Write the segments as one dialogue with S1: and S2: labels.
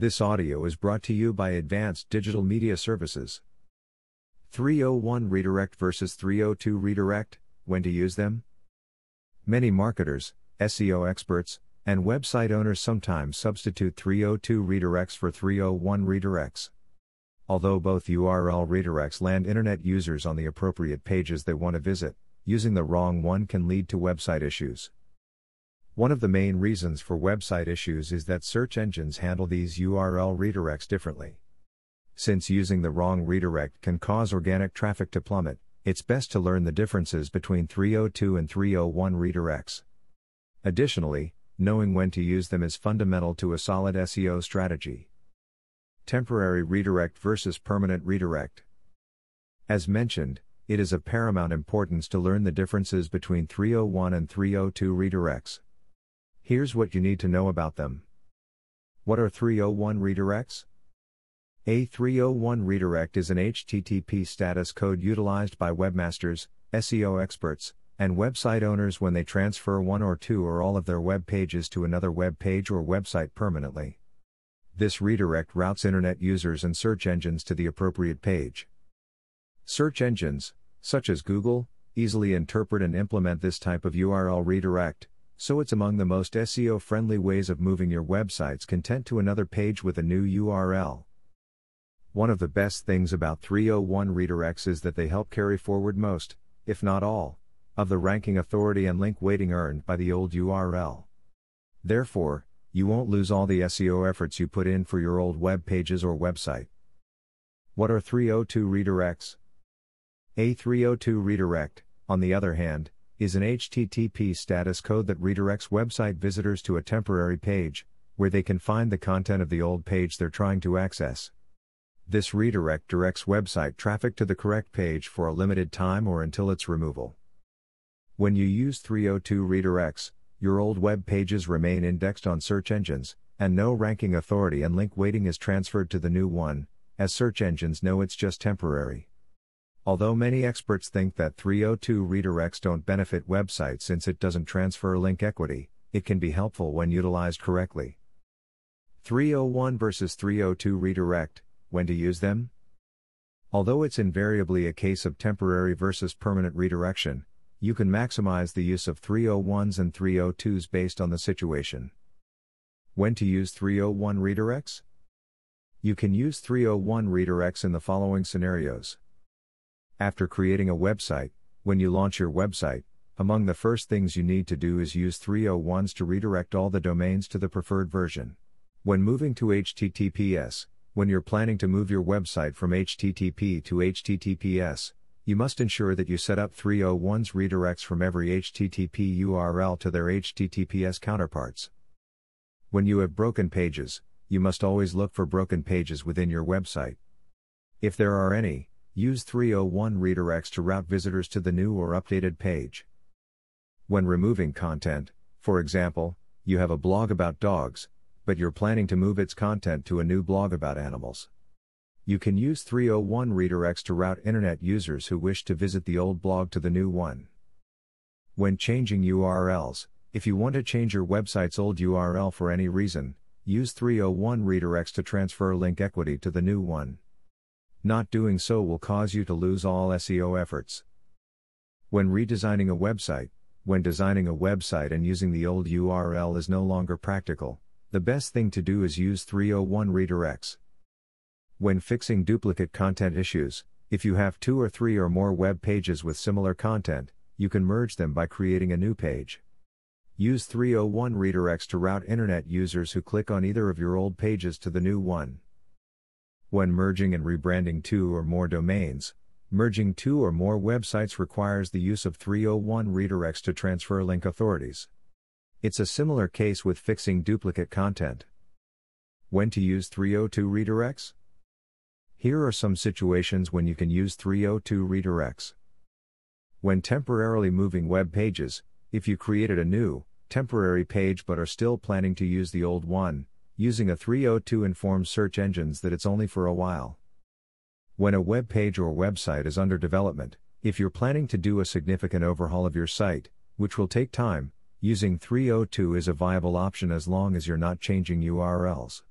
S1: This audio is brought to you by Advanced Digital Media Services. 301 Redirect versus 302 Redirect, when to use them? Many marketers, SEO experts, and website owners sometimes substitute 302 redirects for 301 redirects. Although both URL redirects land internet users on the appropriate pages they want to visit, using the wrong one can lead to website issues. One of the main reasons for website issues is that search engines handle these URL redirects differently. Since using the wrong redirect can cause organic traffic to plummet, it's best to learn the differences between 302 and 301 redirects. Additionally, knowing when to use them is fundamental to a solid SEO strategy. Temporary redirect versus permanent redirect. As mentioned, it is of paramount importance to learn the differences between 301 and 302 redirects. Here's what you need to know about them. What are 301 redirects? A 301 redirect is an HTTP status code utilized by webmasters, SEO experts, and website owners when they transfer one or two or all of their web pages to another web page or website permanently. This redirect routes internet users and search engines to the appropriate page. Search engines, such as Google, easily interpret and implement this type of URL redirect, so it's among the most SEO friendly ways of moving your website's content to another page with a new URL. One of the best things about 301 redirects is that they help carry forward most, if not all, of the ranking authority and link weighting earned by the old URL. Therefore, you won't lose all the SEO efforts you put in for your old web pages or website. What are 302 redirects? A 302 redirect, on the other hand, is an HTTP status code that redirects website visitors to a temporary page, where they can find the content of the old page they're trying to access. This redirect directs website traffic to the correct page for a limited time or until its removal. When you use 302 redirects, your old web pages remain indexed on search engines, and no ranking authority and link weighting is transferred to the new one, as search engines know it's just temporary. Although many experts think that 302 redirects don't benefit websites since it doesn't transfer link equity, it can be helpful when utilized correctly. 301 versus 302 redirect, when to use them? Although it's invariably a case of temporary versus permanent redirection, you can maximize the use of 301s and 302s based on the situation. When to use 301 redirects? You can use 301 redirects in the following scenarios. After creating a website, when you launch your website, among the first things you need to do is use 301s to redirect all the domains to the preferred version. When moving to HTTPS, when you're planning to move your website from HTTP to HTTPS, you must ensure that you set up 301's redirects from every HTTP URL to their HTTPS counterparts. When you have broken pages, you must always look for broken pages within your website. If there are any, Use 301 redirects to route visitors to the new or updated page. When removing content, for example, you have a blog about dogs, but you're planning to move its content to a new blog about animals. You can use 301 redirects to route internet users who wish to visit the old blog to the new one. When changing URLs, if you want to change your website's old URL for any reason, use 301 redirects to transfer link equity to the new one. Not doing so will cause you to lose all SEO efforts. When redesigning a website, when designing a website and using the old URL is no longer practical, the best thing to do is use 301 redirects. When fixing duplicate content issues, if you have two or three or more web pages with similar content, you can merge them by creating a new page. Use 301 redirects to route internet users who click on either of your old pages to the new one. When merging and rebranding two or more domains, merging two or more websites requires the use of 301 redirects to transfer link authorities. It's a similar case with fixing duplicate content. When to use 302 redirects? Here are some situations when you can use 302 redirects. When temporarily moving web pages, if you created a new, temporary page but are still planning to use the old one, using a 302 informs search engines that it's only for a while. When a web page or website is under development, if you're planning to do a significant overhaul of your site, which will take time, using 302 is a viable option as long as you're not changing URLs.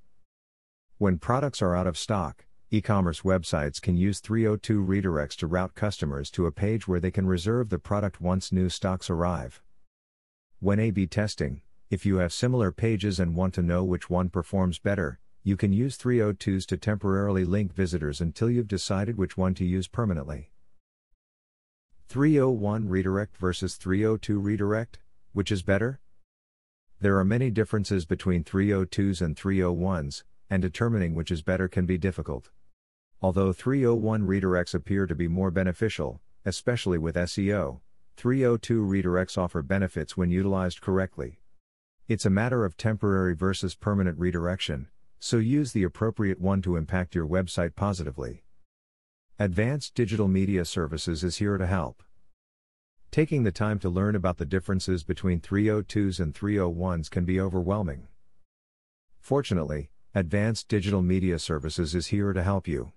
S1: When products are out of stock, e commerce websites can use 302 redirects to route customers to a page where they can reserve the product once new stocks arrive. When A B testing, if you have similar pages and want to know which one performs better, you can use 302s to temporarily link visitors until you've decided which one to use permanently. 301 redirect versus 302 redirect, which is better? There are many differences between 302s and 301s, and determining which is better can be difficult. Although 301 redirects appear to be more beneficial, especially with SEO, 302 redirects offer benefits when utilized correctly. It's a matter of temporary versus permanent redirection, so use the appropriate one to impact your website positively. Advanced Digital Media Services is here to help. Taking the time to learn about the differences between 302s and 301s can be overwhelming. Fortunately, Advanced Digital Media Services is here to help you.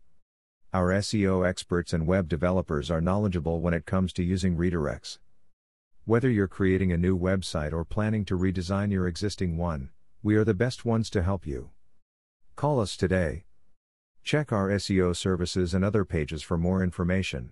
S1: Our SEO experts and web developers are knowledgeable when it comes to using redirects. Whether you're creating a new website or planning to redesign your existing one, we are the best ones to help you. Call us today. Check our SEO services and other pages for more information.